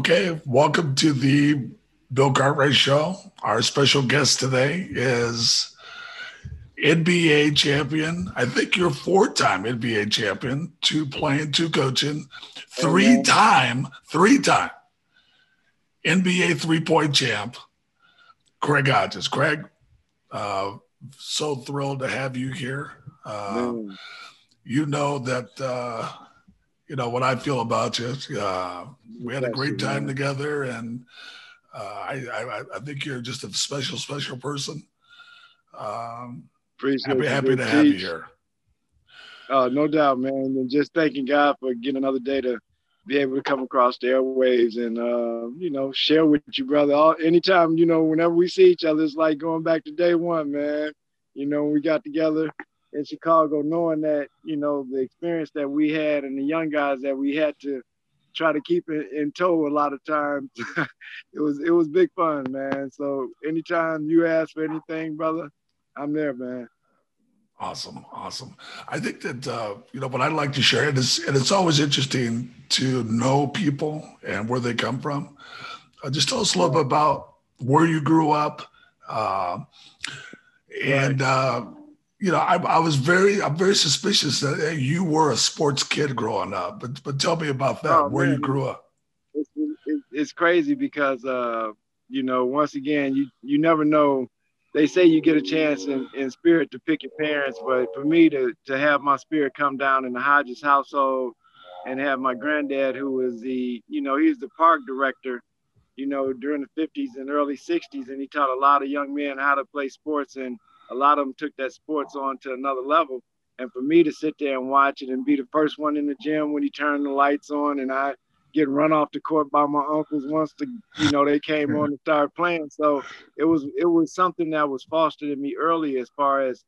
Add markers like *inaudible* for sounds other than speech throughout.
Okay, welcome to the Bill Cartwright Show. Our special guest today is NBA champion. I think you're four-time NBA champion, two playing, two coaching, three-time, three-time NBA three-point champ, Craig Hodges. Craig, uh, so thrilled to have you here. Uh, you know that uh, you know what I feel about you. Uh, we had a great time together, and uh, I, I, I think you're just a special, special person. Um, Appreciate happy, happy to have you here. Uh, no doubt, man. And just thanking God for getting another day to be able to come across the airwaves and uh, you know share with you, brother. All, anytime, you know, whenever we see each other, it's like going back to day one, man. You know, we got together in Chicago, knowing that you know the experience that we had and the young guys that we had to try to keep it in tow a lot of times. *laughs* it was it was big fun, man. So anytime you ask for anything, brother, I'm there, man. Awesome, awesome. I think that uh, you know what I'd like to share, and it's and it's always interesting to know people and where they come from. Uh, just tell us a little bit about where you grew up, uh, and uh, you know I, I was very I'm very suspicious that you were a sports kid growing up. But but tell me about that, oh, where man. you grew up. It's, it's crazy because uh, you know once again you you never know they say you get a chance in, in spirit to pick your parents, but for me to to have my spirit come down in the Hodges household and have my granddad, who was the, you know, he's the park director, you know, during the 50s and early 60s, and he taught a lot of young men how to play sports, and a lot of them took that sports on to another level. And for me to sit there and watch it and be the first one in the gym when he turned the lights on, and I get run off the court by my uncles once the you know they came on *laughs* and started playing. So it was it was something that was fostered in me early as far as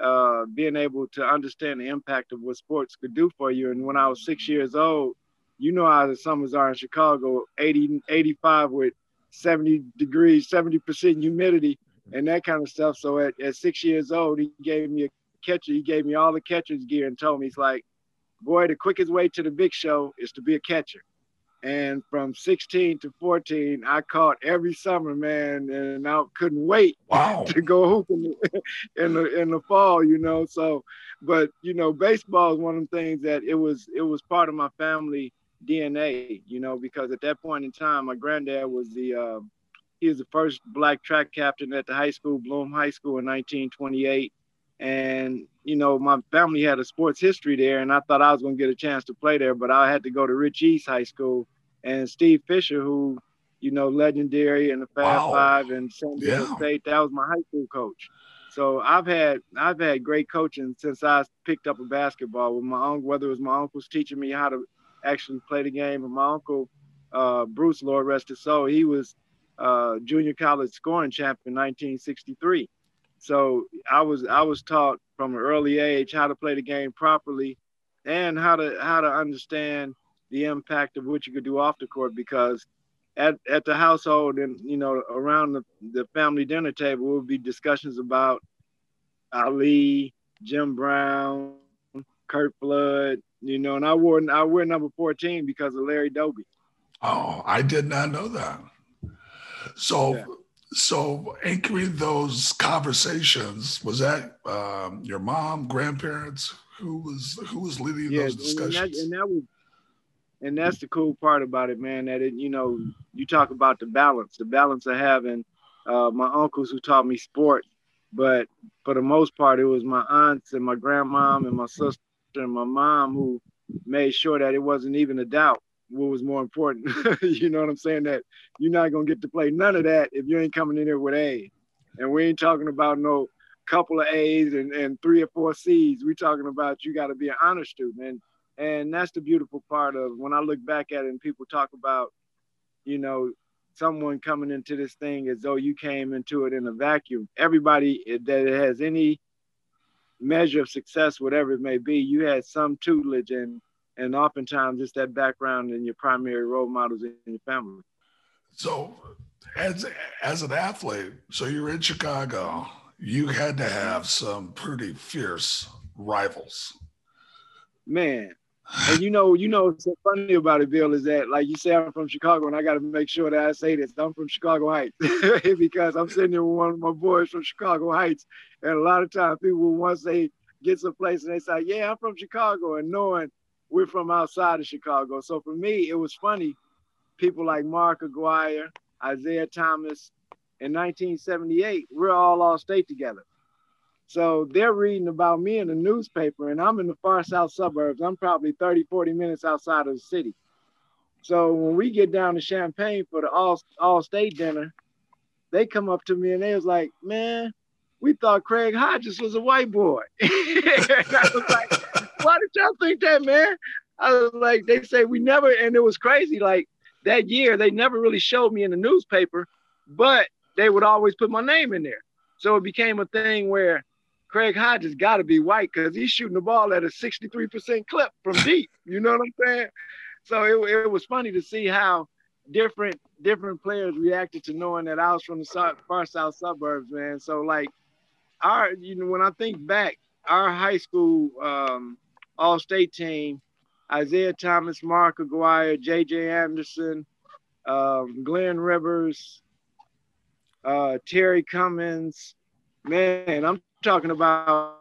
uh, being able to understand the impact of what sports could do for you. And when I was six years old, you know how the summers are in Chicago, 80, 85 with 70 degrees, 70% humidity and that kind of stuff. So at, at six years old, he gave me a catcher. He gave me all the catcher's gear and told me, he's like, boy, the quickest way to the big show is to be a catcher. And from 16 to 14, I caught every summer, man, and I couldn't wait wow. *laughs* to go hoop in the, in the in the fall, you know. So, but you know, baseball is one of the things that it was it was part of my family DNA, you know, because at that point in time, my granddad was the uh, he was the first black track captain at the high school, Bloom High School, in 1928 and you know my family had a sports history there and i thought i was going to get a chance to play there but i had to go to rich east high school and Steve Fisher, who you know legendary in the Fab wow. Five and San Diego yeah. State. That was my high school coach. So I've had I've had great coaching since I picked up a basketball with my uncle. Whether it was my uncle's teaching me how to actually play the game, or my uncle uh, Bruce, Lord rest his soul, he was uh, junior college scoring champ in 1963. So I was I was taught from an early age how to play the game properly, and how to how to understand the impact of what you could do off the court because at, at the household and you know around the, the family dinner table would be discussions about Ali, Jim Brown, Curt Flood, you know, and I wore I wear number 14 because of Larry Doby. Oh, I did not know that. So yeah. so anchoring those conversations, was that um, your mom, grandparents? Who was who was leading yeah, those discussions? And that, and that was and that's the cool part about it, man. That it, you know, you talk about the balance, the balance of having uh, my uncles who taught me sport, but for the most part, it was my aunts and my grandmom and my sister and my mom who made sure that it wasn't even a doubt what was more important. *laughs* you know what I'm saying? That you're not gonna get to play none of that if you ain't coming in here with A. And we ain't talking about no couple of A's and, and three or four C's. We're talking about you got to be an honor student. And and that's the beautiful part of when I look back at it and people talk about, you know, someone coming into this thing as though you came into it in a vacuum. Everybody that has any measure of success, whatever it may be, you had some tutelage and and oftentimes it's that background and your primary role models in your family. So as as an athlete, so you're in Chicago, you had to have some pretty fierce rivals. Man, And you know, you know what's so funny about it, Bill, is that like you say I'm from Chicago, and I got to make sure that I say this. I'm from Chicago Heights *laughs* because I'm sitting there with one of my boys from Chicago Heights, and a lot of times people once they get someplace and they say, "Yeah, I'm from Chicago," and knowing we're from outside of Chicago. So for me, it was funny. People like Mark Aguirre, Isaiah Thomas, in 1978, we're all all state together. So they're reading about me in the newspaper, and I'm in the far south suburbs. I'm probably 30, 40 minutes outside of the city. So when we get down to Champaign for the all, all state dinner, they come up to me and they was like, man, we thought Craig Hodges was a white boy. *laughs* I was like, why did y'all think that, man? I was like, they say we never, and it was crazy. Like that year, they never really showed me in the newspaper, but they would always put my name in there. So it became a thing where Craig Hodges got to be white because he's shooting the ball at a 63% clip from deep. You know what I'm saying? So it, it was funny to see how different different players reacted to knowing that I was from the far south suburbs, man. So like our, you know, when I think back, our high school um, all state team, Isaiah Thomas, Mark Aguirre, J.J. Anderson, um, Glenn Rivers, uh, Terry Cummings. Man, I'm talking about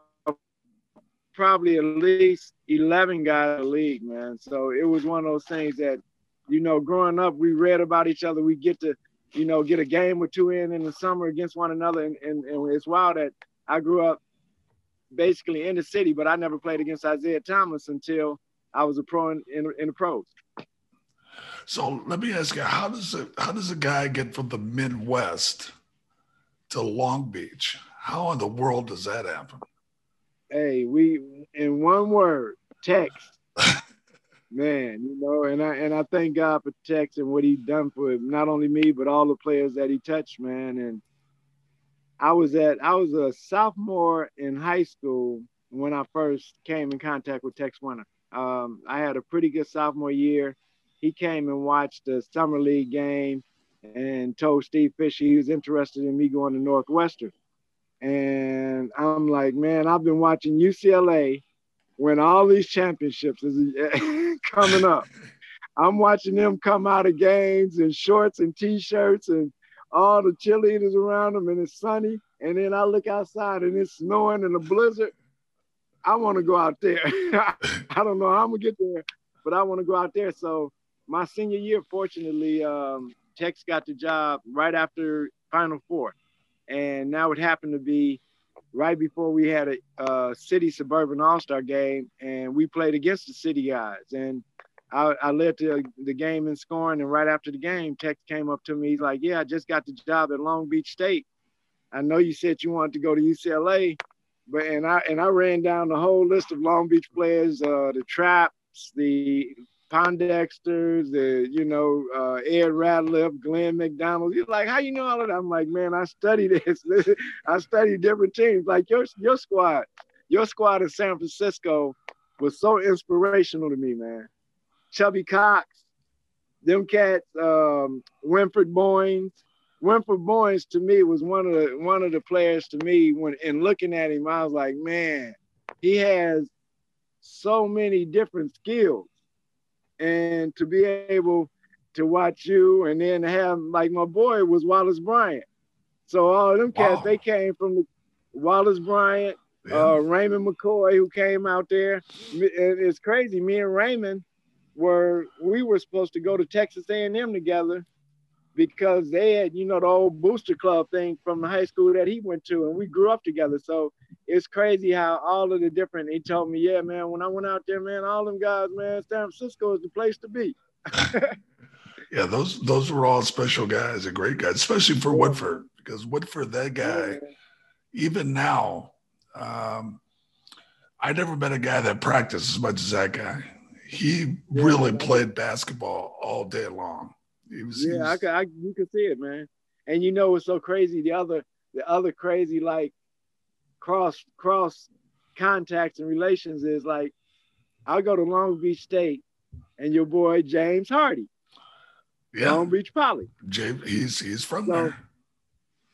probably at least 11 guys in the league, man. So it was one of those things that, you know, growing up, we read about each other. We get to, you know, get a game or two in in the summer against one another. And, and, and it's wild that I grew up basically in the city, but I never played against Isaiah Thomas until I was a pro in, in, in the pros. So let me ask you, how does a, how does a guy get from the Midwest to Long Beach? How in the world does that happen? Hey, we in one word, Tex. *laughs* Man, you know, and I and I thank God for Tex and what he done for not only me but all the players that he touched, man. And I was at I was a sophomore in high school when I first came in contact with Tex Winter. Um, I had a pretty good sophomore year. He came and watched the summer league game and told Steve Fisher he was interested in me going to Northwestern. And I'm like, man, I've been watching UCLA win all these championships is *laughs* coming up. I'm watching them come out of games in shorts and t-shirts and all the cheerleaders around them and it's sunny. And then I look outside and it's snowing and a blizzard. I want to go out there. *laughs* I don't know how I'm gonna get there, but I want to go out there. So my senior year, fortunately, um, Tex got the job right after Final Four and now it happened to be right before we had a, a city suburban all-star game and we played against the city guys and I, I led the, the game in scoring and right after the game tex came up to me he's like yeah i just got the job at long beach state i know you said you wanted to go to ucla but and i and i ran down the whole list of long beach players uh, the Trapps the Pondexters, the you know uh, Ed Ratliff, Glenn McDonald. You're like, how you know all of that? I'm like, man, I study *laughs* this. I study different teams. Like your your squad, your squad in San Francisco was so inspirational to me, man. Chubby Cox, them cats, um, Winford Boynes. Winford Boynes to me was one of the one of the players to me when in looking at him, I was like, man, he has so many different skills and to be able to watch you and then have like my boy was Wallace Bryant. So all of them cats, wow. they came from the Wallace Bryant, yeah. uh, Raymond McCoy, who came out there. It's crazy. Me and Raymond were we were supposed to go to Texas A&M together because they had, you know, the old booster club thing from the high school that he went to, and we grew up together. So it's crazy how all of the different. He told me, yeah, man, when I went out there, man, all them guys, man, San Francisco is the place to be. *laughs* yeah, those those were all special guys and great guys, especially for Woodford, because Woodford, that guy, yeah. even now, um, I never met a guy that practiced as much as that guy. He really played basketball all day long. He was, yeah, was... I, could, I you can see it, man. And you know what's so crazy? The other the other crazy like cross cross contacts and relations is like I'll go to Long Beach State and your boy James Hardy. Yeah. Long Beach Poly. James, he's he's from so, there.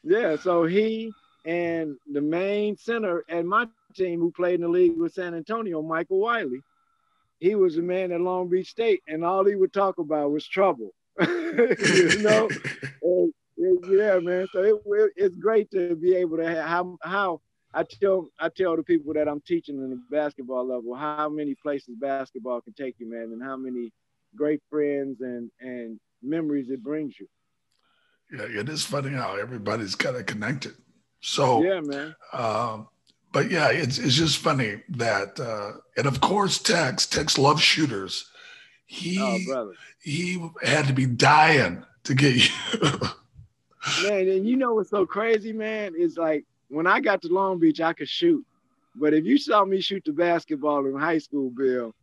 Yeah, so he and the main center at my team who played in the league with San Antonio, Michael Wiley, he was a man at Long Beach State, and all he would talk about was trouble. *laughs* you know, *laughs* and, yeah, man. So it, it's great to be able to have how, how I tell I tell the people that I'm teaching in the basketball level how many places basketball can take you, man, and how many great friends and and memories it brings you. Yeah, it is funny how everybody's kind of connected. So yeah, man. Um, but yeah, it's it's just funny that, uh, and of course, Tex Tex loves shooters. He oh, he had to be dying to get you. *laughs* man, and you know what's so crazy, man? Is like when I got to Long Beach, I could shoot. But if you saw me shoot the basketball in high school, Bill,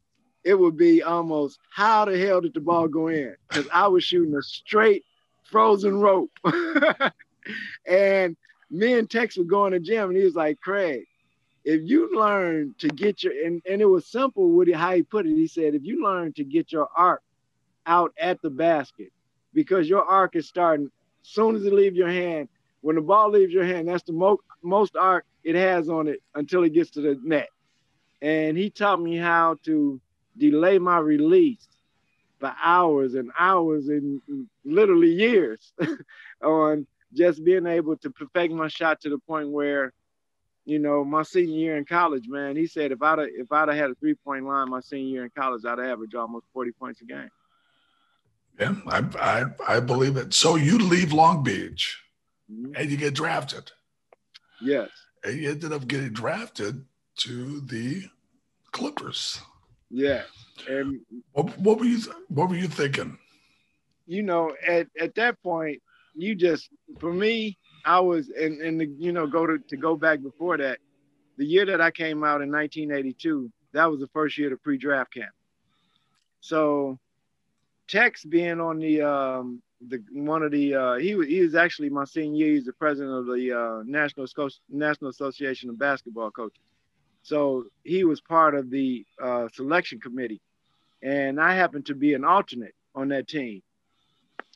it would be almost how the hell did the ball go in? Because I was shooting a straight frozen rope. *laughs* and me and Tex were going to gym and he was like, Craig, if you learn to get your and, and it was simple with how he put it. He said, if you learn to get your arc out at the basket, because your arc is starting soon as it leaves your hand. When the ball leaves your hand, that's the mo- most arc it has on it until it gets to the net. And he taught me how to delay my release for hours and hours and literally years *laughs* on just being able to perfect my shot to the point where, you know, my senior year in college, man, he said if I'd if I'd have had a three point line my senior year in college, I'd average almost 40 points a game. Yeah, I, I, I believe it. So you leave Long Beach mm-hmm. and you get drafted. Yes. And you ended up getting drafted to the Clippers. Yeah. And what, what were you what were you thinking? You know, at, at that point, you just for me, I was and and the, you know go to to go back before that, the year that I came out in 1982, that was the first year of pre-draft camp. So Tex being on the um, the one of the uh, he was he was actually my senior year. He's the president of the uh, National National Association of Basketball Coaches. So he was part of the uh, selection committee, and I happened to be an alternate on that team,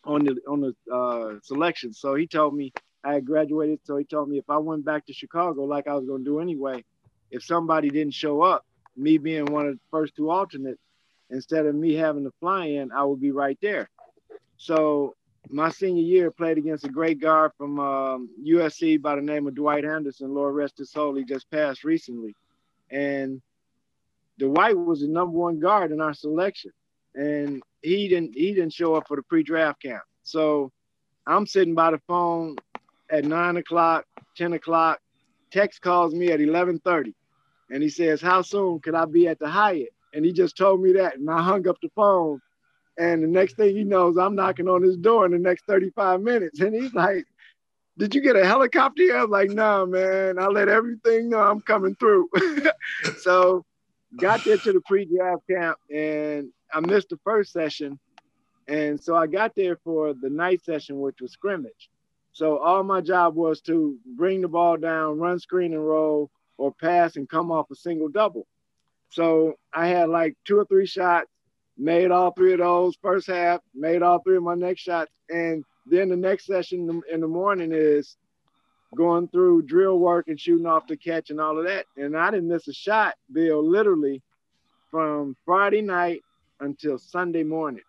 on the on the uh, selection. So he told me I had graduated. So he told me if I went back to Chicago, like I was going to do anyway, if somebody didn't show up, me being one of the first two alternates, instead of me having to fly in, I would be right there. So my senior year played against a great guard from um, USC by the name of Dwight Anderson. Lord rest his soul. He just passed recently, and Dwight was the number one guard in our selection, and he didn't he didn't show up for the pre-draft camp. So I'm sitting by the phone at nine o'clock, ten o'clock. Tex calls me at eleven thirty, and he says, "How soon could I be at the Hyatt?" And he just told me that. And I hung up the phone. And the next thing he knows, I'm knocking on his door in the next 35 minutes. And he's like, Did you get a helicopter? I was like, No, nah, man. I let everything know I'm coming through. *laughs* so got there to the pre-draft camp and I missed the first session. And so I got there for the night session, which was scrimmage. So all my job was to bring the ball down, run screen and roll, or pass and come off a single double. So I had like two or three shots, made all three of those first half, made all three of my next shots. And then the next session in the morning is going through drill work and shooting off the catch and all of that. And I didn't miss a shot, Bill, literally from Friday night until Sunday morning.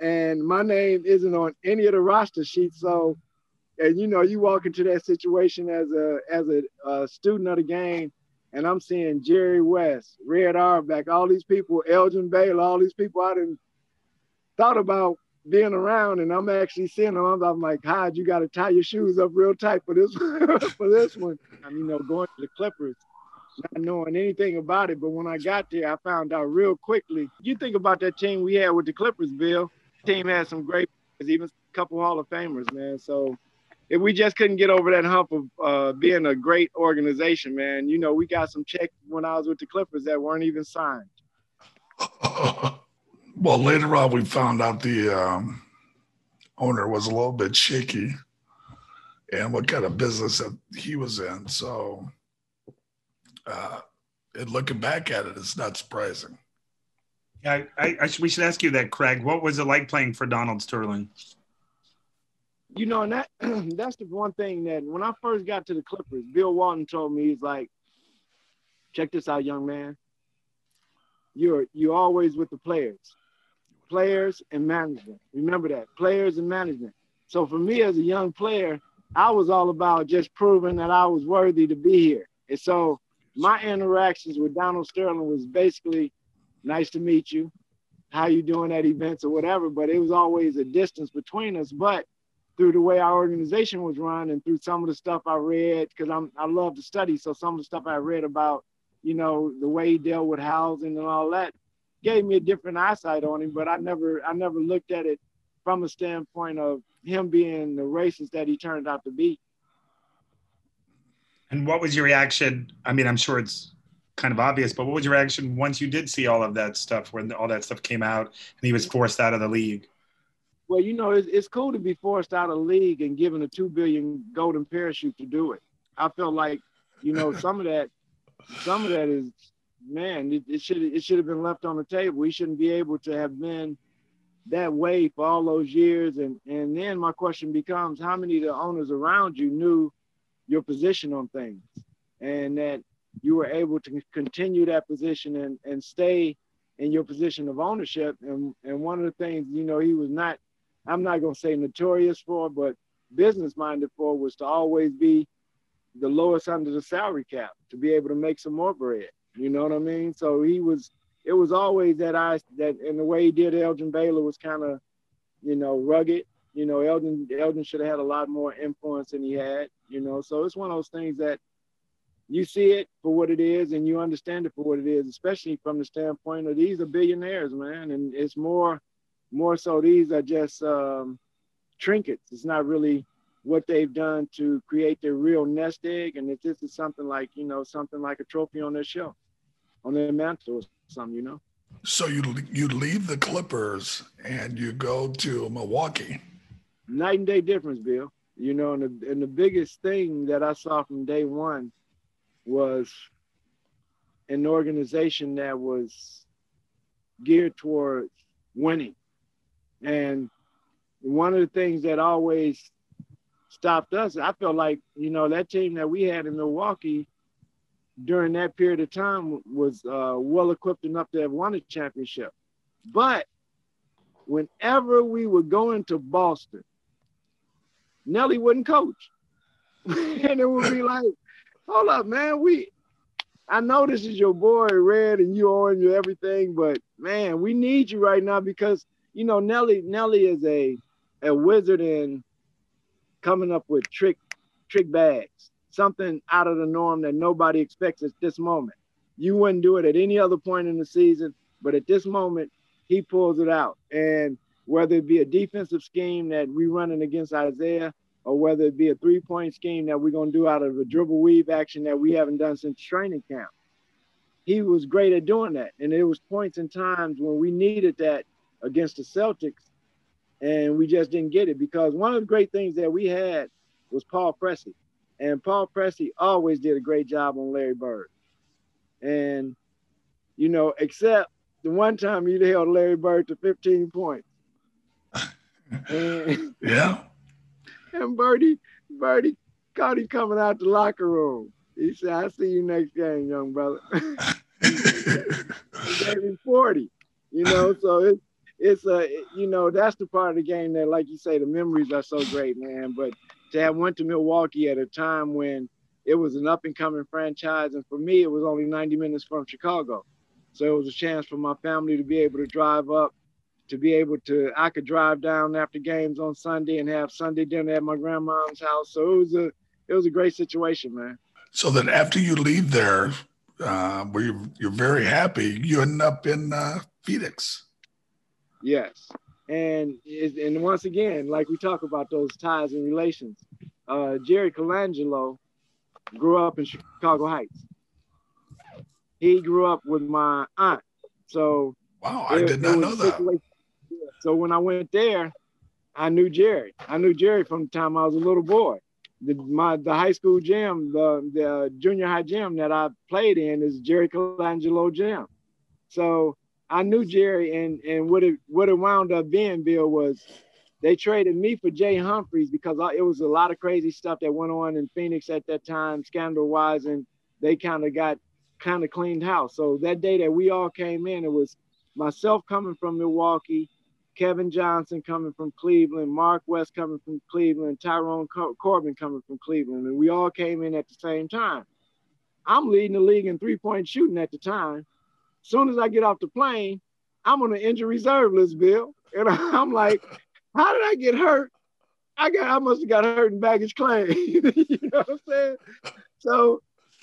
And my name isn't on any of the roster sheets. So, and you know, you walk into that situation as a as a, a student of the game and I'm seeing Jerry West, Red Auerbach, all these people, Elgin Baylor, all these people I didn't thought about being around, and I'm actually seeing them. I'm, I'm like, Hyde, you got to tie your shoes up real tight for this *laughs* for this one. I mean, you know, going to the Clippers, not knowing anything about it, but when I got there, I found out real quickly. You think about that team we had with the Clippers, Bill. Team had some great, players, even a couple Hall of Famers, man. So if we just couldn't get over that hump of uh, being a great organization, man. You know, we got some checks when I was with the Clippers that weren't even signed. *laughs* well, later on, we found out the um, owner was a little bit shaky and what kind of business that he was in. So, uh, and looking back at it, it's not surprising. Yeah, I, I, we should ask you that, Craig. What was it like playing for Donald Sterling? You know, and that *clears throat* that's the one thing that when I first got to the Clippers, Bill Walton told me he's like, check this out, young man. you're you're always with the players, players and management. Remember that players and management. So for me as a young player, I was all about just proving that I was worthy to be here. And so my interactions with Donald Sterling was basically nice to meet you, how you doing at events or whatever, but it was always a distance between us. But through the way our organization was run and through some of the stuff I read, because I'm I love to study. So some of the stuff I read about, you know, the way he dealt with housing and all that gave me a different eyesight on him. But I never I never looked at it from a standpoint of him being the racist that he turned out to be. And what was your reaction? I mean, I'm sure it's kind of obvious, but what was your reaction once you did see all of that stuff when all that stuff came out and he was forced out of the league? Well, you know, it's, it's cool to be forced out of league and given a two billion golden parachute to do it. I feel like, you know, *laughs* some of that, some of that is, man, it, it should it should have been left on the table. We shouldn't be able to have been that way for all those years. And and then my question becomes, how many of the owners around you knew your position on things, and that you were able to continue that position and and stay in your position of ownership. And and one of the things, you know, he was not I'm not going to say notorious for, but business minded for was to always be the lowest under the salary cap to be able to make some more bread. You know what I mean? So he was, it was always that I, that in the way he did Elgin Baylor was kind of, you know, rugged. You know, Elgin, Elgin should have had a lot more influence than he had, you know. So it's one of those things that you see it for what it is and you understand it for what it is, especially from the standpoint of these are billionaires, man. And it's more, more so these are just um, trinkets. It's not really what they've done to create their real nest egg. And if this is something like, you know, something like a trophy on their shelf, on their mantle or something, you know. So you you leave the Clippers and you go to Milwaukee. Night and day difference, Bill. You know, and the, and the biggest thing that I saw from day one was an organization that was geared towards winning. And one of the things that always stopped us, I felt like, you know, that team that we had in Milwaukee during that period of time was uh, well equipped enough to have won a championship. But whenever we would go into Boston, Nellie wouldn't coach. *laughs* and it would be like, hold up, man, we I know this is your boy Red and you on you everything, but man, we need you right now because you know, Nellie Nellie is a a wizard in coming up with trick trick bags, something out of the norm that nobody expects at this moment. You wouldn't do it at any other point in the season, but at this moment, he pulls it out. And whether it be a defensive scheme that we're running against Isaiah, or whether it be a three-point scheme that we're gonna do out of a dribble weave action that we haven't done since training camp. He was great at doing that. And there was points and times when we needed that against the Celtics, and we just didn't get it because one of the great things that we had was Paul Pressey, and Paul Pressey always did a great job on Larry Bird, and you know, except the one time he held Larry Bird to 15 points. *laughs* and, yeah. *laughs* And Birdie, Birdie caught him coming out the locker room. He said, "I see you next game, young brother." *laughs* he gave him 40. You know, so it's it's a you know that's the part of the game that like you say the memories are so great man. But to have went to milwaukee at a time when it was an up and coming franchise and for me it was only 90 minutes from chicago. So it was a chance for my family to be able to drive up to be able to i could drive down after games on sunday and have sunday dinner at my grandma's house. So it was a it was a great situation man. So then after you leave there uh, where you're, you're very happy you end up in uh, phoenix Yes. And and once again, like we talk about those ties and relations, uh, Jerry Colangelo grew up in Chicago Heights. He grew up with my aunt. So wow, I did not know that. So when I went there, I knew Jerry. I knew Jerry from the time I was a little boy. The my the high school gym, the the junior high gym that I played in is Jerry Colangelo gym. So I knew Jerry, and and what it what it wound up being, Bill, was they traded me for Jay Humphries because it was a lot of crazy stuff that went on in Phoenix at that time, scandal wise, and they kind of got kind of cleaned house. So that day that we all came in, it was myself coming from Milwaukee, Kevin Johnson coming from Cleveland, Mark West coming from Cleveland, Tyrone Corbin coming from Cleveland, and we all came in at the same time. I'm leading the league in three-point shooting at the time. Soon as I get off the plane, I'm on the injury reserve list, Bill. And *laughs* I'm like, how did I get hurt? I got I must have got hurt in baggage claim. *laughs* you know what I'm saying? So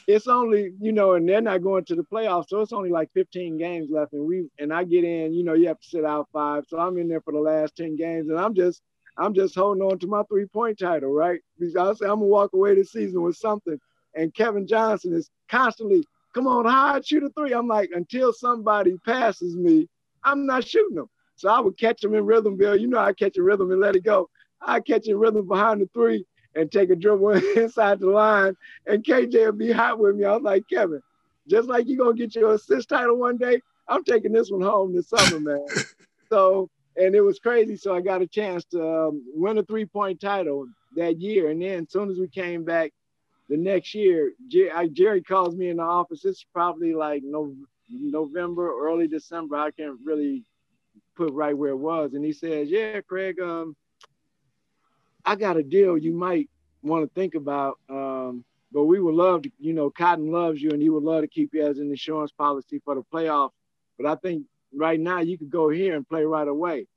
it's only, you know, and they're not going to the playoffs. So it's only like 15 games left. And we and I get in, you know, you have to sit out five. So I'm in there for the last 10 games and I'm just I'm just holding on to my three-point title, right? Because I say I'm gonna walk away this season with something. And Kevin Johnson is constantly, come on, hard, shoot a three. I'm like, until somebody passes me, I'm not shooting them. So I would catch them in rhythm, Bill. You know I catch a rhythm and let it go. I catch a rhythm behind the three and take a dribble *laughs* inside the line. And KJ would be hot with me. I was like, Kevin, just like you're gonna get your assist title one day, I'm taking this one home this summer, man. *laughs* so, and it was crazy. So I got a chance to um, win a three-point title that year. And then as soon as we came back the next year, Jerry, Jerry calls me in the office. It's probably like no, November, early December. I can't really put right where it was. And he says, Yeah, Craig, um, I got a deal you might want to think about. Um, but we would love to, you know, Cotton loves you and he would love to keep you as an insurance policy for the playoffs. But I think right now you could go here and play right away.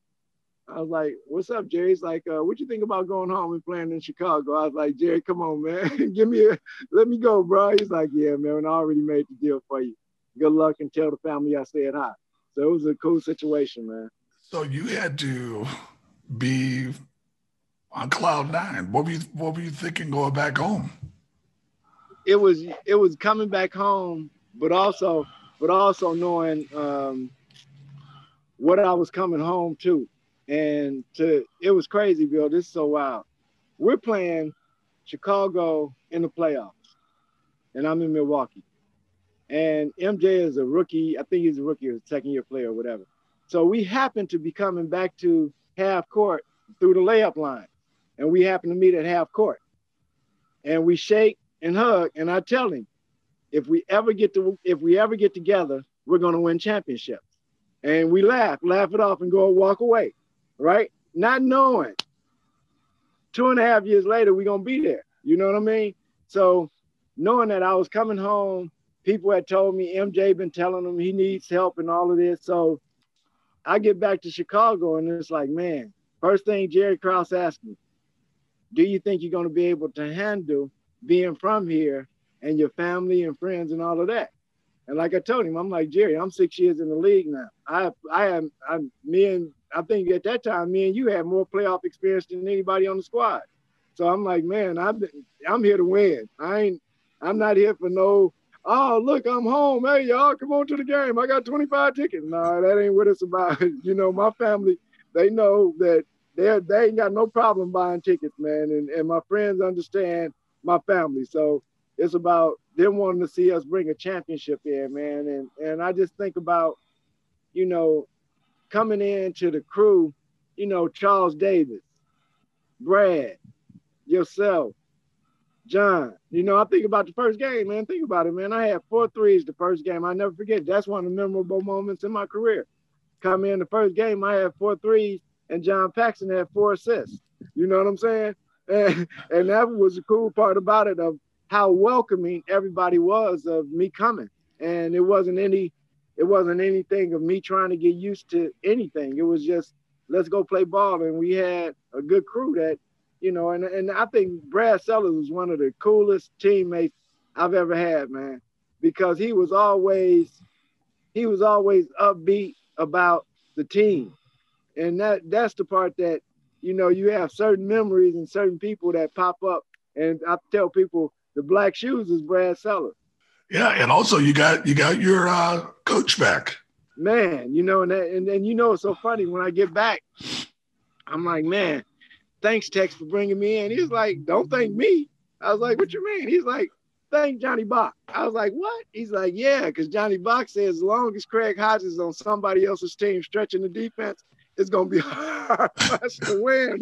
I was like, what's up, Jerry? He's like, uh, what you think about going home and playing in Chicago? I was like, Jerry, come on, man. *laughs* Give me a, let me go, bro. He's like, yeah, man, I already made the deal for you. Good luck and tell the family I said hi. So it was a cool situation, man. So you had to be on cloud nine. What were you what were you thinking going back home? It was it was coming back home, but also but also knowing um, what I was coming home to. And to it was crazy, Bill. This is so wild. We're playing Chicago in the playoffs, and I'm in Milwaukee. And MJ is a rookie. I think he's a rookie or second year player or whatever. So we happen to be coming back to half court through the layup line and we happen to meet at half court. And we shake and hug, and I tell him, if we ever get to if we ever get together, we're gonna win championships. And we laugh, laugh it off, and go walk away, right? Not knowing two and a half years later we're gonna be there. You know what I mean? So knowing that I was coming home, people had told me MJ been telling him he needs help and all of this. So I get back to Chicago and it's like, man, first thing Jerry Krause asked me, do you think you're going to be able to handle being from here and your family and friends and all of that? And like I told him, I'm like Jerry, I'm six years in the league now. I I am I'm me and I think at that time me and you had more playoff experience than anybody on the squad. So I'm like, man, been, I'm here to win. I ain't I'm not here for no. Oh, look, I'm home. Hey, y'all, come on to the game. I got 25 tickets. No, that ain't what it's about. *laughs* you know, my family, they know that they they ain't got no problem buying tickets, man. And and my friends understand my family, so it's about them wanting to see us bring a championship in, man. And and I just think about, you know, coming into the crew, you know, Charles Davis, Brad, yourself, John. You know, I think about the first game, man. Think about it, man. I had four threes the first game. I never forget. That's one of the memorable moments in my career. Come in the first game, I had four threes and John Paxson had four assists. You know what I'm saying? *laughs* And, and that was the cool part about it of how welcoming everybody was of me coming. And it wasn't any, it wasn't anything of me trying to get used to anything. It was just let's go play ball. And we had a good crew that, you know, and, and I think Brad Sellers was one of the coolest teammates I've ever had, man, because he was always, he was always upbeat about the team and that that's the part that you know you have certain memories and certain people that pop up and i tell people the black shoes is brad sellers yeah and also you got you got your uh, coach back man you know and and then you know it's so funny when i get back i'm like man thanks tex for bringing me in he's like don't thank me i was like what you mean he's like thank Johnny Bach. I was like, what? He's like, yeah, because Johnny Bach says as long as Craig Hodges is on somebody else's team stretching the defense, it's gonna be *laughs* hard for us to win.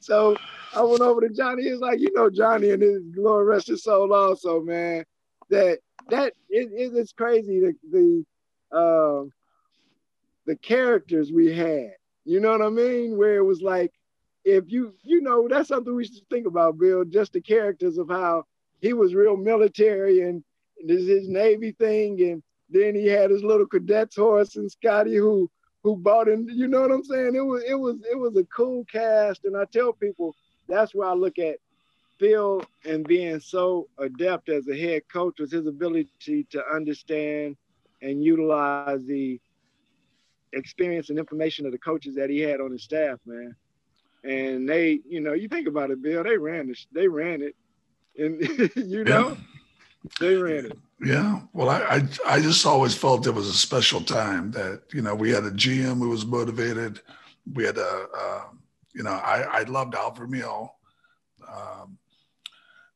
So I went over to Johnny. He's like, you know, Johnny and his Lord rest his soul also, man. That that it, it, it's crazy the the uh, the characters we had. You know what I mean? Where it was like, if you you know that's something we should think about, Bill. Just the characters of how he was real military and this his Navy thing, and then he had his little cadet's horse and Scotty who who bought him. You know what I'm saying? It was it was it was a cool cast, and I tell people that's where I look at Phil and being so adept as a head coach was his ability to understand and utilize the experience and information of the coaches that he had on his staff, man. And they, you know, you think about it, Bill, they ran it, they ran it. And *laughs* you know, yeah. they ran it. Yeah. Well, I, I, I just always felt it was a special time that, you know, we had a GM who was motivated. We had a, you know, I, I loved Al Vermeil. Um,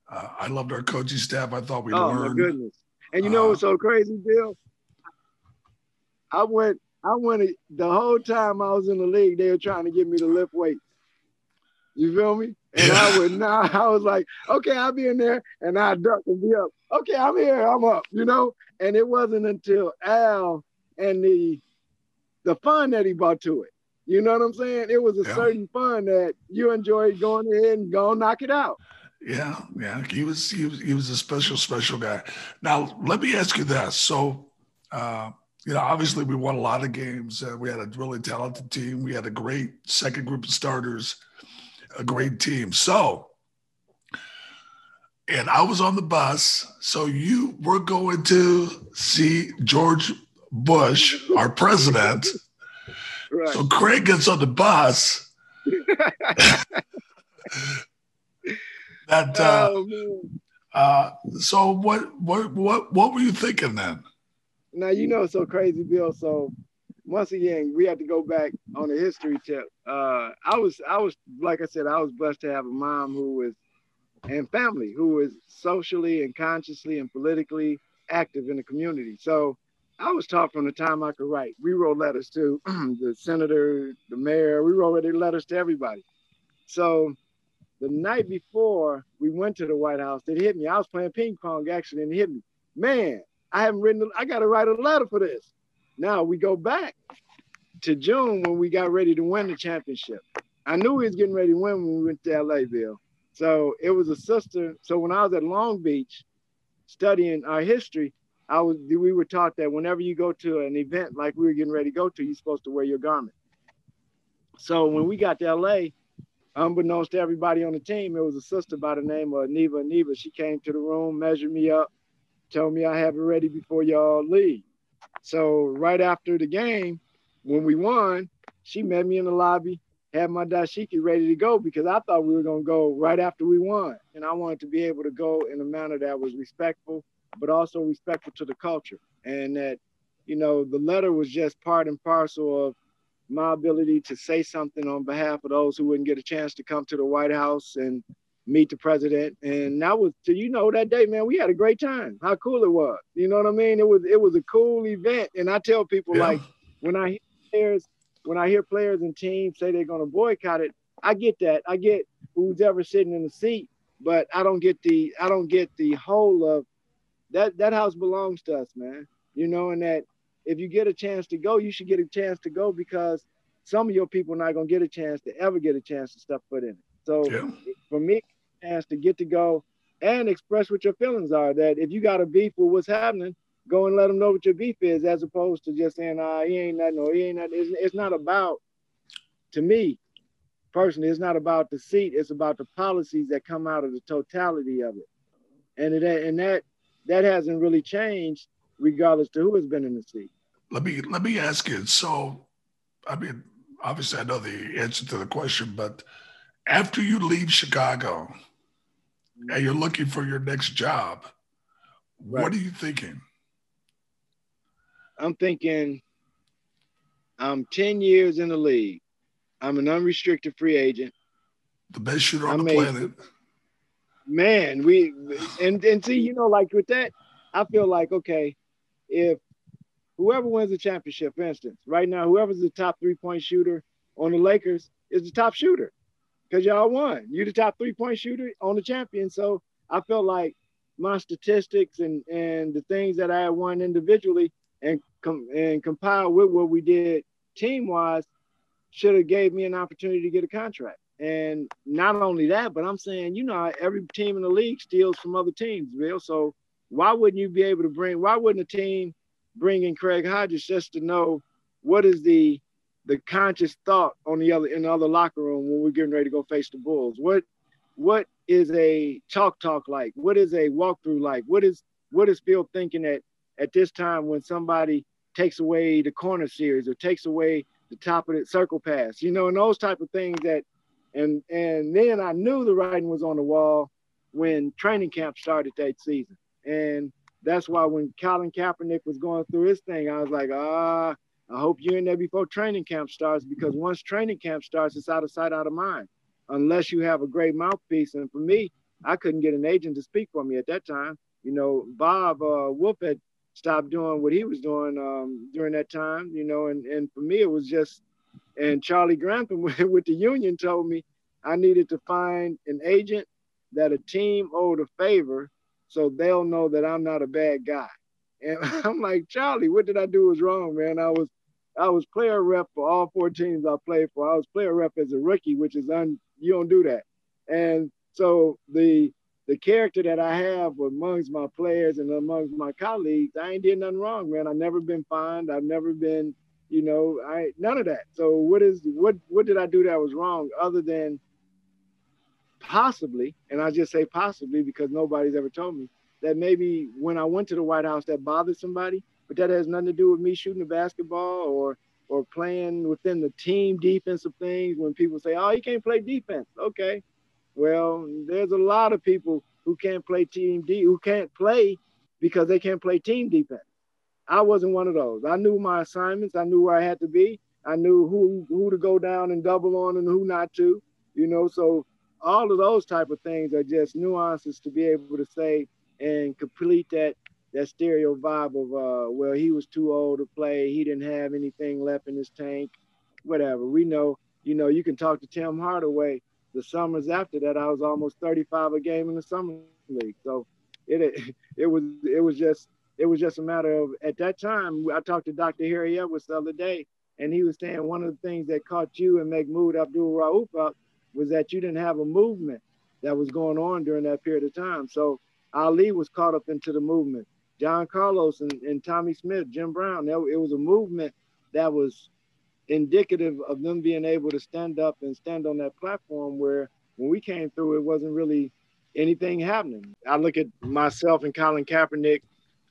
uh, I loved our coaching staff. I thought we oh, learned. Oh my goodness! And you know uh, what's so crazy, Bill? I went, I went the whole time I was in the league. They were trying to get me to lift weights. You feel me? And I would not. I was like, okay, I'll be in there, and I duck and be up. Okay, I'm here. I'm up. You know. And it wasn't until Al and the the fun that he brought to it. You know what I'm saying? It was a yeah. certain fun that you enjoyed going ahead and go knock it out. Yeah, yeah, he was he was he was a special special guy. Now let me ask you this: so, uh, you know, obviously we won a lot of games. Uh, we had a really talented team. We had a great second group of starters, a great team. So, and I was on the bus. So you were going to see George Bush, our president. Right. So Craig gets on the bus. *laughs* That uh, oh, uh, so what what what what were you thinking then? Now you know it's so crazy, Bill. So once again, we have to go back on the history tip. Uh, I was I was like I said, I was blessed to have a mom who was and family who was socially and consciously and politically active in the community. So I was taught from the time I could write. We wrote letters to *clears throat* the senator, the mayor. We wrote letters to everybody. So the night before we went to the White House, it hit me. I was playing ping pong actually, and it hit me. Man, I haven't written. I got to write a letter for this. Now we go back to June when we got ready to win the championship. I knew we was getting ready to win when we went to LA, Bill. So it was a sister. So when I was at Long Beach studying our history, I was we were taught that whenever you go to an event like we were getting ready to go to, you're supposed to wear your garment. So when we got to LA, unbeknownst to everybody on the team, it was a sister by the name of Neva Neva. She came to the room, measured me up, told me I have it ready before y'all leave. So right after the game, when we won, she met me in the lobby, had my dashiki ready to go because I thought we were gonna go right after we won. And I wanted to be able to go in a manner that was respectful, but also respectful to the culture. And that, you know, the letter was just part and parcel of my ability to say something on behalf of those who wouldn't get a chance to come to the White House and meet the president. And that was, you know, that day, man, we had a great time. How cool it was. You know what I mean? It was it was a cool event. And I tell people yeah. like when I hear players, when I hear players and teams say they're gonna boycott it, I get that. I get who's ever sitting in the seat, but I don't get the I don't get the whole of that that house belongs to us, man. You know, and that if you get a chance to go, you should get a chance to go because some of your people are not going to get a chance to ever get a chance to step foot in it. So yeah. for me, chance to get to go and express what your feelings are. That if you got a beef with what's happening, go and let them know what your beef is, as opposed to just saying, "Ah, he ain't nothing," or "He ain't nothing." It's, it's not about, to me, personally, it's not about the seat. It's about the policies that come out of the totality of it, and it and that that hasn't really changed regardless to who has been in the seat let me let me ask you. So, I mean, obviously, I know the answer to the question, but after you leave Chicago and you're looking for your next job, right. what are you thinking? I'm thinking I'm 10 years in the league. I'm an unrestricted free agent. The best shooter on I the planet. Man, we and and see, you know, like with that, I feel like okay, if whoever wins the championship, for instance, right now, whoever's the top three point shooter on the Lakers is the top shooter because y'all won. You're the top three point shooter on the champion. So I felt like my statistics and and the things that I had won individually and com- and compile with what we did team wise, should have gave me an opportunity to get a contract. And not only that, but I'm saying, you know, every team in the league steals from other teams, Bill. So why wouldn't you be able to bring? Why wouldn't a team bring in Craig Hodges just to know what is the the conscious thought on the other in the other locker room when we're getting ready to go face the Bulls? What what is a talk talk like? What is a walkthrough like? What is what is Phil thinking at at this time when somebody takes away the corner series or takes away the top of the circle pass, you know, and those type of things that and and then I knew the writing was on the wall when training camp started that season. And that's why when Colin Kaepernick was going through his thing, I was like, ah, I hope you're in there before training camp starts because once training camp starts, it's out of sight, out of mind unless you have a great mouthpiece. And for me, I couldn't get an agent to speak for me at that time. You know, Bob uh, Woolf had stopped doing what he was doing um, during that time. You know, and and for me, it was just. And Charlie Grantham *laughs* with the union told me I needed to find an agent that a team owed a favor, so they'll know that I'm not a bad guy. And *laughs* I'm like, Charlie, what did I do was wrong, man? I was I was player rep for all four teams I played for. I was player rep as a rookie, which is un you don't do that. And so the the character that I have amongst my players and amongst my colleagues, I ain't did nothing wrong, man. I've never been fined. I've never been, you know, I none of that. So what is what what did I do that was wrong other than possibly, and I just say possibly because nobody's ever told me that maybe when I went to the White House that bothered somebody, but that has nothing to do with me shooting the basketball or or playing within the team defensive things when people say, oh, he can't play defense. Okay. Well, there's a lot of people who can't play team D who can't play because they can't play team defense. I wasn't one of those. I knew my assignments. I knew where I had to be. I knew who who to go down and double on and who not to. You know, so all of those type of things are just nuances to be able to say and complete that that stereo vibe of uh well he was too old to play. He didn't have anything left in his tank. Whatever. We know you know you can talk to tim hardaway the summers after that. I was almost 35 a game in the summer league. So it it was it was just it was just a matter of at that time i talked to dr harry edwards the other day and he was saying one of the things that caught you and mahmoud abdul rauf up was that you didn't have a movement that was going on during that period of time so ali was caught up into the movement John Carlos and, and Tommie Smith, Jim Brown. It was a movement that was indicative of them being able to stand up and stand on that platform where when we came through, it wasn't really anything happening. I look at myself and Colin Kaepernick.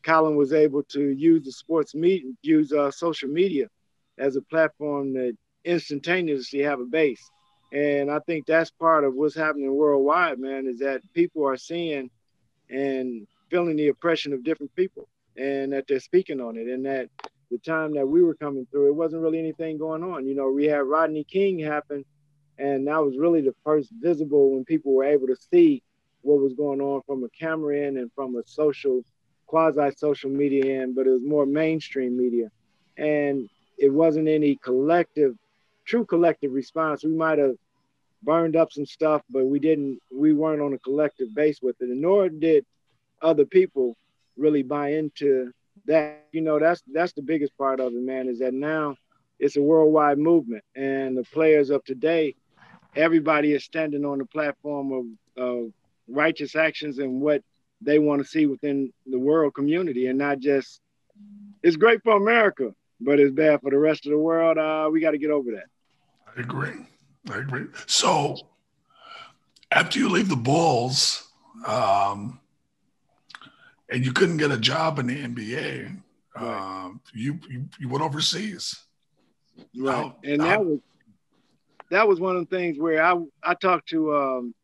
Colin was able to use the sports media, use uh, social media as a platform that instantaneously have a base. And I think that's part of what's happening worldwide, man, is that people are seeing and feeling the oppression of different people and that they're speaking on it. And that the time that we were coming through it wasn't really anything going on. You know we had rodney king happen and that was really the first visible when people were able to see what was going on from a camera end and from a social quasi social media end but it was more mainstream media. And it wasn't any collective true collective response we might have burned up some stuff but we didn't we weren't on a collective base with it and nor did other people really buy into that. You know, that's that's the biggest part of it, man, is that now it's a worldwide movement. And the players of today, everybody is standing on the platform of, of righteous actions and what they want to see within the world community and not just it's great for America, but it's bad for the rest of the world. Uh, we got to get over that. I agree. I agree. So after you leave the Bulls, um, and you couldn't get a job in the NBA, right. um, you, you, you went overseas. Right, and that was that was one of the things where I I talked to um,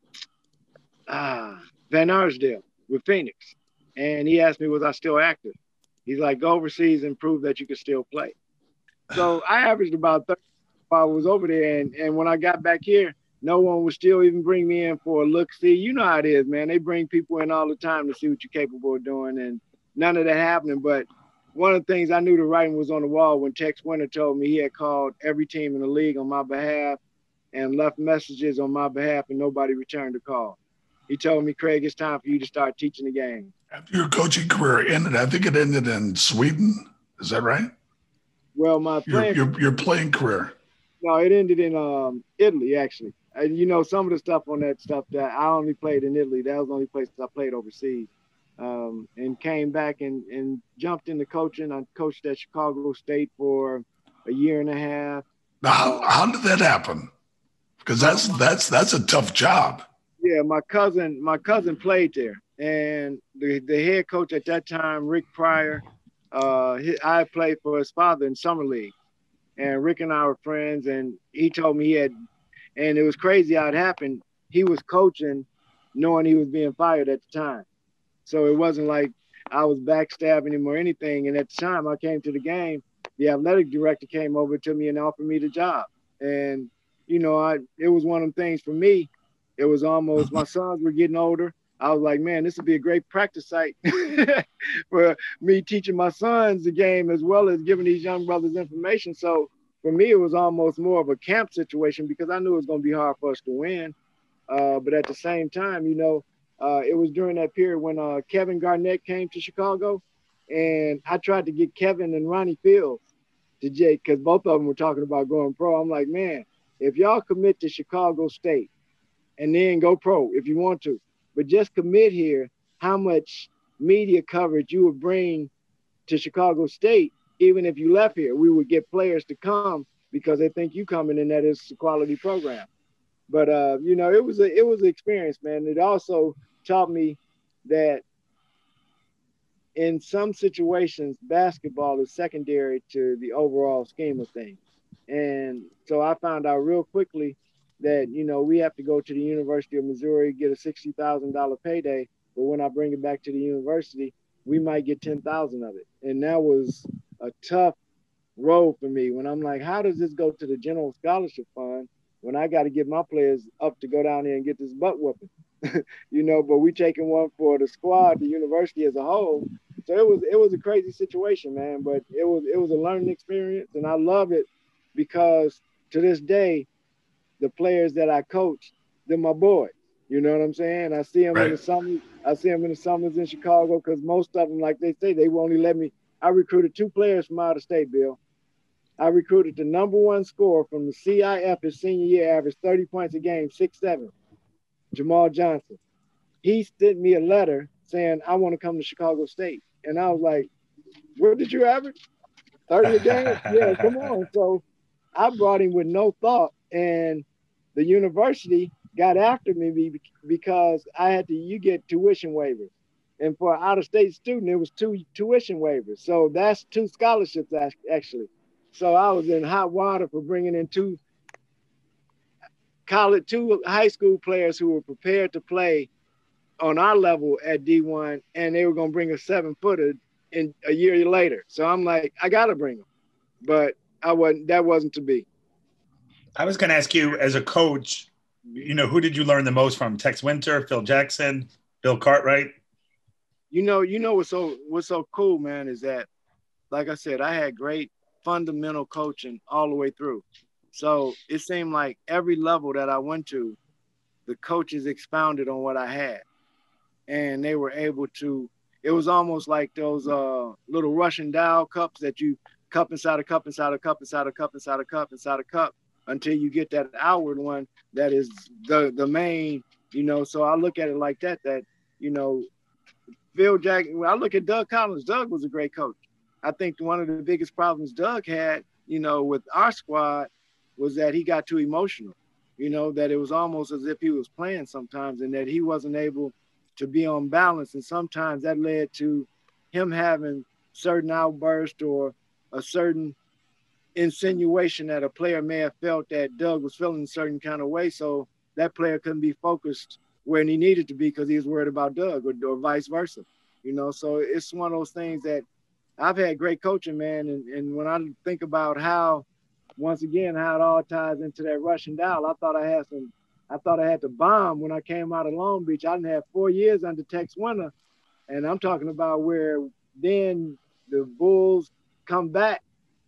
uh, Van Arsdale with Phoenix, and he asked me was I still active. He's like, go overseas and prove that you can still play. So I averaged about 30 I was over there, and and when I got back here, no one would still even bring me in for a look. See, you know how it is, man. They bring people in all the time to see what you're capable of doing, and none of that happening. But one of the things I knew the writing was on the wall when Tex Winter told me he had called every team in the league on my behalf and left messages on my behalf, and nobody returned the call. he told me, Craig, it's time for you to start teaching the game. After your coaching career ended, I think it ended in Sweden. Is that right? Well, my playing, your, your, your playing career. No, it ended in um, Italy actually. And you know some of the stuff on that stuff that I only played in Italy. That was the only place I played overseas. Um, and came back and, and jumped into coaching. I coached at Chicago State for a year and a half. Now, how, how did that happen? Because that's that's that's a tough job. Yeah, my cousin my cousin played there, and the, the head coach at that time, Rick Pryor, uh, he, I played for his father in summer league, and Rick and I were friends, and he told me he had, and it was crazy how it happened. He was coaching, knowing he was being fired at the time, so it wasn't like I was backstabbing him or anything. And at the time I came to the game, the athletic director came over to me and offered me the job, and you know, I it was one of them things for me. It was almost my sons were getting older. I was like, man, this would be a great practice site *laughs* for me teaching my sons the game as well as giving these young brothers information. So for me, it was almost more of a camp situation because I knew it was going to be hard for us to win. Uh, but at the same time, you know, uh, it was during that period when uh, Kevin Garnett came to Chicago, and I tried to get Kevin and Ronnie Fields to Jake because both of them were talking about going pro. I'm like, man, if y'all commit to Chicago State and then go pro if you want to, but just commit here how much media coverage you would bring to Chicago State, even if you left here. We would get players to come because they think you coming and that is a quality program. But uh, you know, it was a it was an experience, man. It also taught me that in some situations, basketball is secondary to the overall scheme of things. And so I found out real quickly that you know we have to go to the University of Missouri get a sixty thousand dollar payday, but when I bring it back to the university, we might get ten thousand of it, and that was a tough road for me. When I'm like, how does this go to the general scholarship fund when I got to get my players up to go down there and get this butt whooping, *laughs* you know? But we taking one for the squad, the university as a whole. So it was it was a crazy situation, man. But it was it was a learning experience, and I love it because to this day the players that I coach, they're my boys. You know what I'm saying? I see them right. in the summer. I see them in the summers in Chicago because most of them, like they say, they will only let me. I recruited two players from out of state, Bill. I recruited the number one scorer from the CIF his senior year, averaged 30 points a game, six seven, Jamal Johnson. He sent me a letter saying, I want to come to Chicago State. And I was like, Where did you average? 30 a game? *laughs* yeah, come on. So I brought him with no thought. And the university got after me because I had to, you get tuition waivers. And for an out of state student, it was two tuition waivers. So that's two scholarships actually. So I was in hot water for bringing in two college, two high school players who were prepared to play on our level at D1, and they were going to bring a seven footer in a year later. So I'm like, I got to bring them, but I wasn't. That wasn't to be. I was going to ask you, as a coach, you know, who did you learn the most from? Tex Winter, Phil Jackson, Bill Cartwright. You know, you know what's so what's so cool, man, is that, like I said, I had great fundamental coaching all the way through. So it seemed like every level that I went to, the coaches expounded on what I had, and they were able to. It was almost like those uh, little Russian dial cups that you cup inside a cup inside a cup inside a cup inside a cup inside a cup until you get that outward one that is the the main, you know. So I look at it like that. That you know, Phil Jackson. When I look at Doug Collins, Doug was a great coach. I think one of the biggest problems Doug had, you know, with our squad was that he got too emotional. You know, that it was almost as if he was playing sometimes, and that he wasn't able to be on balance. And sometimes that led to him having certain outbursts or a certain insinuation that a player may have felt that Doug was feeling a certain kind of way. So that player couldn't be focused where he needed to be because he was worried about Doug or, or, vice versa. You know, so it's one of those things that I've had great coaching, man. And, and when I think about how, once again, how it all ties into that Russian dial, I thought I had some, I thought I had to bomb when I came out of Long Beach. I didn't have four years under Tex Winter. And I'm talking about where then the Bulls come back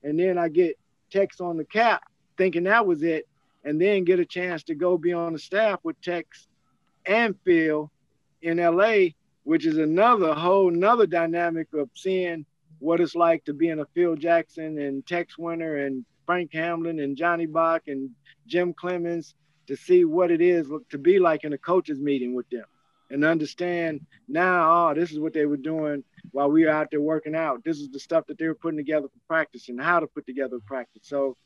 and then I get Tex on the cap, thinking that was it, and then get a chance to go be on the staff with Tex and Phil in LA, which is another whole another dynamic of seeing what it's like to be in a Phil Jackson and Tex Winter and Frank Hamblen and Johnny Bach and Jim Cleamons to see what it is to be like in a coaches meeting with them and understand now, oh, this is what they were doing while we were out there working out. This is the stuff that they were putting together for practice and how to put together practice. So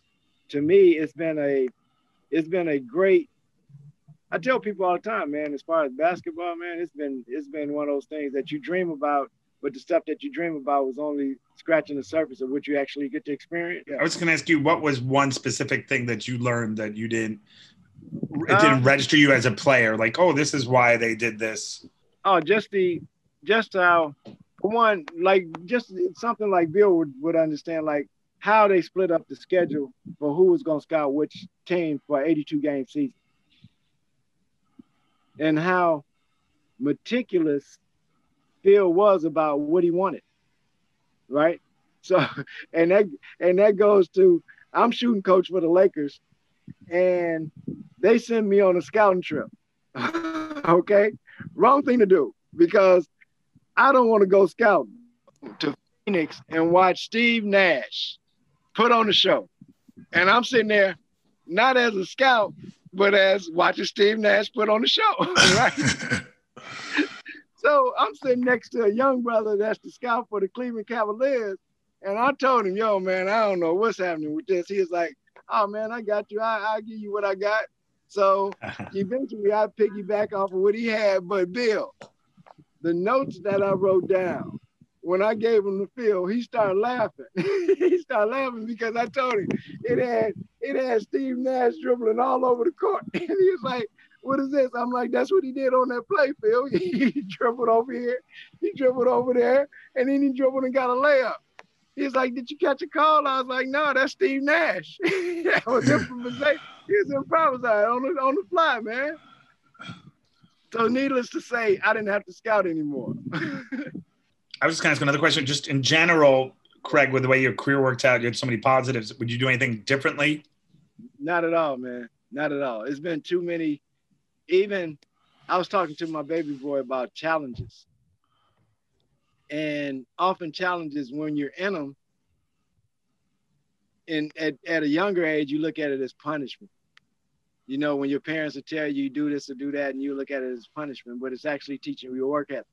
to me, it's been a it's been a great I tell people all the time, man, as far as basketball, man, it's been it's been one of those things that you dream about, but the stuff that you dream about was only scratching the surface of what you actually get to experience. Yeah. I was going to ask you, what was one specific thing that you learned that you didn't it didn't um, register you as a player? Like, oh, this is why they did this. Oh, just the just how one like just something like Bill would, would understand like how they split up the schedule for who was going to scout which team for 82 game season and how meticulous bill was about what he wanted. Right. So, *laughs* and that and that goes to I'm shooting coach for the Lakers, and they send me on a scouting trip. *laughs* okay, wrong thing to do because I don't want to go scouting to Phoenix and watch Steve Nash put on the show, and I'm sitting there not as a scout, but as watching Steve Nash put on the show, *laughs* right? *laughs* so I'm sitting next to a young brother that's the scout for the Cleveland Cavaliers, and I told him, "Yo, man, I don't know what's happening with this." He was like, "Oh man, I got you. I I give you what I got." So *laughs* eventually, I piggyback off of what he had. But Bill, the notes that I wrote down when I gave him the feel, he started laughing. *laughs* he started laughing because I told him it had it had Steve Nash dribbling all over the court. *laughs* And he was like, what is this? I'm like, that's what he did on that play, Phil. he dribbled over here, he dribbled over there, and then he dribbled and got a layup. He's like, did you catch a call? I was like, no, that's Steve Nash. *laughs* that was improvisation. He was improvising on the, on the fly, man. So needless to say, I didn't have to scout anymore. *laughs* I was just going to ask another question. Just in general, Craig, with the way your career worked out, you had so many positives. Would you do anything differently? Not at all, man. Not at all. It's been too many. Even I was talking to my baby boy about challenges. And often challenges when you're in them, and at, at a younger age, you look at it as punishment. You know, when your parents will tell you do this or do that, and you look at it as punishment, but it's actually teaching you work ethic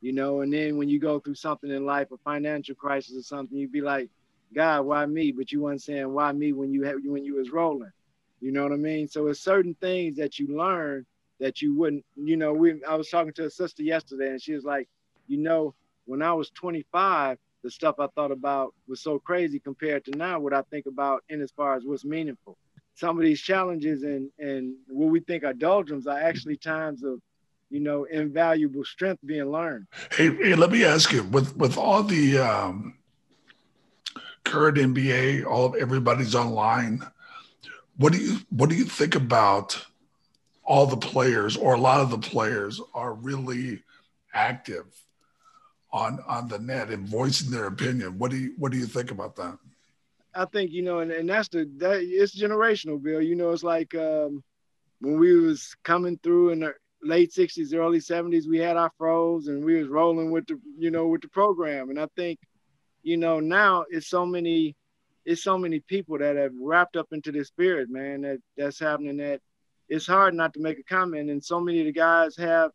you know, and then when you go through something in life, a financial crisis or something, you'd be like, God, why me? But you weren't saying why me when you had when you was rolling. You know what I mean? So it's certain things that you learn that you wouldn't, you know, we I was talking to a sister yesterday and she was like, you know, when I was 25, the stuff I thought about was so crazy compared to now what I think about in as far as what's meaningful. Some of these challenges and and what we think are doldrums are actually times of you know, invaluable strength being learned. Hey, hey let me ask you with with all the um, current NBA, all of everybody's online. What do you what do you think about all the players or a lot of the players are really active on on the net and voicing their opinion? What do you what do you think about that? I think you know, and, and that's the that it's generational, Bill. You know, it's like um, when we was coming through in the late 60s early 70s we had our froze and we was rolling with the you know with the program and i think you know now it's so many it's so many people that have wrapped up into this spirit man that that's happening that it's hard not to make a comment and so many of the guys have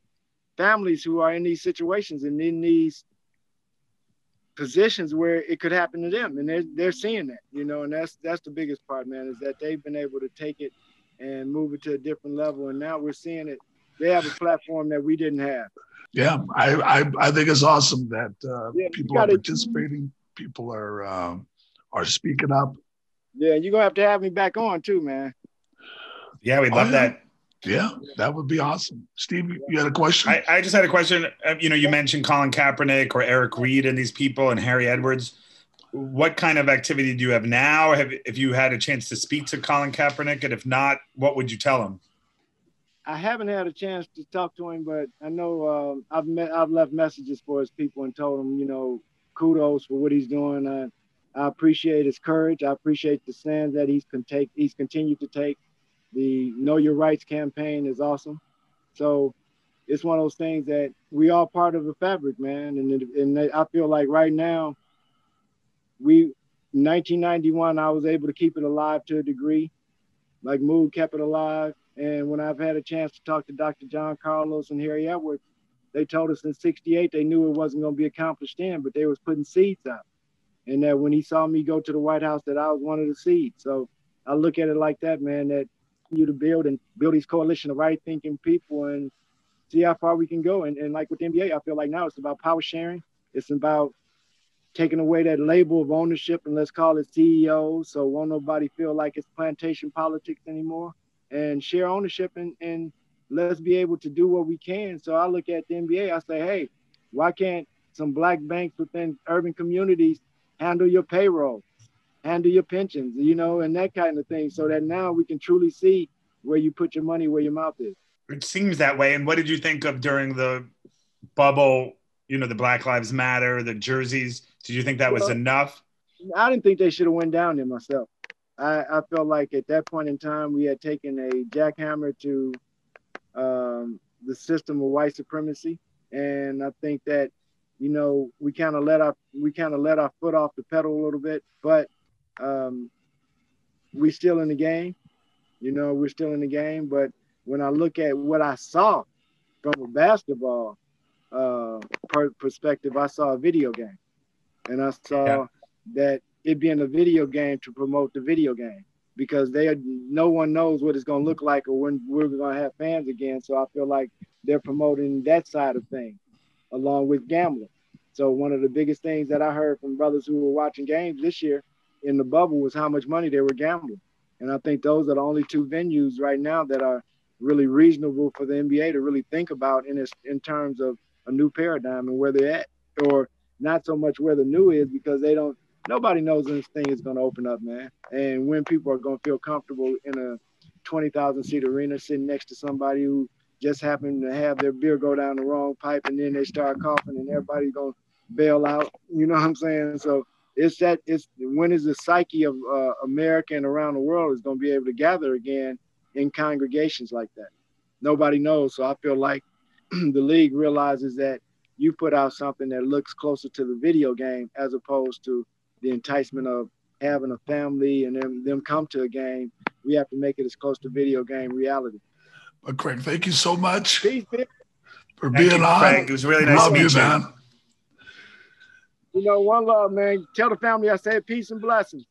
families who are in these situations and in these positions where it could happen to them and they're, they're seeing that you know and that's that's the biggest part man is that they've been able to take it and move it to a different level and now we're seeing it they have a platform that we didn't have. Yeah, I I, I think it's awesome that uh, yeah, people are participating. People are um, are speaking up. Yeah, you're gonna have to have me back on too, man. Yeah, we'd love oh, yeah. that. Yeah, that would be awesome. Steve, you had a question? I, I just had a question. Uh, you know, you mentioned Colin Kaepernick or Eric Reid and these people and Harry Edwards. What kind of activity do you have now? Have if you had a chance to speak to Colin Kaepernick, and if not, what would you tell him? I haven't had a chance to talk to him, but I know um, I've met, I've left messages for his people and told him, you know, kudos for what he's doing. I, I appreciate his courage. I appreciate the stands that he's can take. He's continued to take. The Know Your Rights campaign is awesome, So it's one of those things that we are part of the fabric, man. And and I feel like right now, we 1991, I was able to keep it alive to a degree, like Mood kept it alive. And when I've had a chance to talk to Dr. John Carlos and Harry Edwards, they told us in 68 they knew it wasn't going to be accomplished then, but they was putting seeds out. And that when he saw me go to the White House, that I was one of the seeds. So I look at it like that, man, that you to build and build these coalition of right thinking people and see how far we can go. And, and like with the NBA, I feel like now it's about power sharing. It's about taking away that label of ownership and let's call it CEO. So won't nobody feel like it's plantation politics anymore and share ownership and, and let's be able to do what we can. So I look at the NBA, I say, hey, why can't some black banks within urban communities handle your payroll, handle your pensions, you know, and that kind of thing, so that now we can truly see where you put your money where your mouth is. It seems that way. And what did you think of during the bubble? You know, the Black Lives Matter, the jerseys. Did you think that was enough? I didn't think they should have went down there myself. I, I felt like at that point in time we had taken a jackhammer to um, the system of white supremacy, and I think that you know we kind of let our we kind of let our foot off the pedal a little bit, but um, we still in the game. You know, we're still in the game. But when I look at what I saw from a basketball uh, perspective, I saw a video game, and I saw yeah. that it being a video game to promote the video game because they are, no one knows what it's going to look like or when we're going to have fans again. So I feel like they're promoting that side of things along with gambling. So one of the biggest things that I heard from brothers who were watching games this year in the bubble was how much money they were gambling. And I think those are the only two venues right now that are really reasonable for the NBA to really think about in this, in terms of a new paradigm and where they're at, or not so much where the new is because they don't nobody knows when this thing is going to open up, man. And when people are going to feel comfortable in a 20,000 seat arena sitting next to somebody who just happened to have their beer go down the wrong pipe and then they start coughing and everybody's going to bail out. You know what I'm saying? So it's that, it's when is the psyche of uh, America and around the world is going to be able to gather again in congregations like that? Nobody knows. So I feel like *clears throat* the league realizes that you put out something that looks closer to the video game as opposed to the enticement of having a family and them, them come to a game, we have to make it as close to video game reality. But Craig, thank you so much Peace, for thank being you, on. Craig. It was really nice Love to meet you, man. You know, one love, man. Tell the family I said peace and blessings.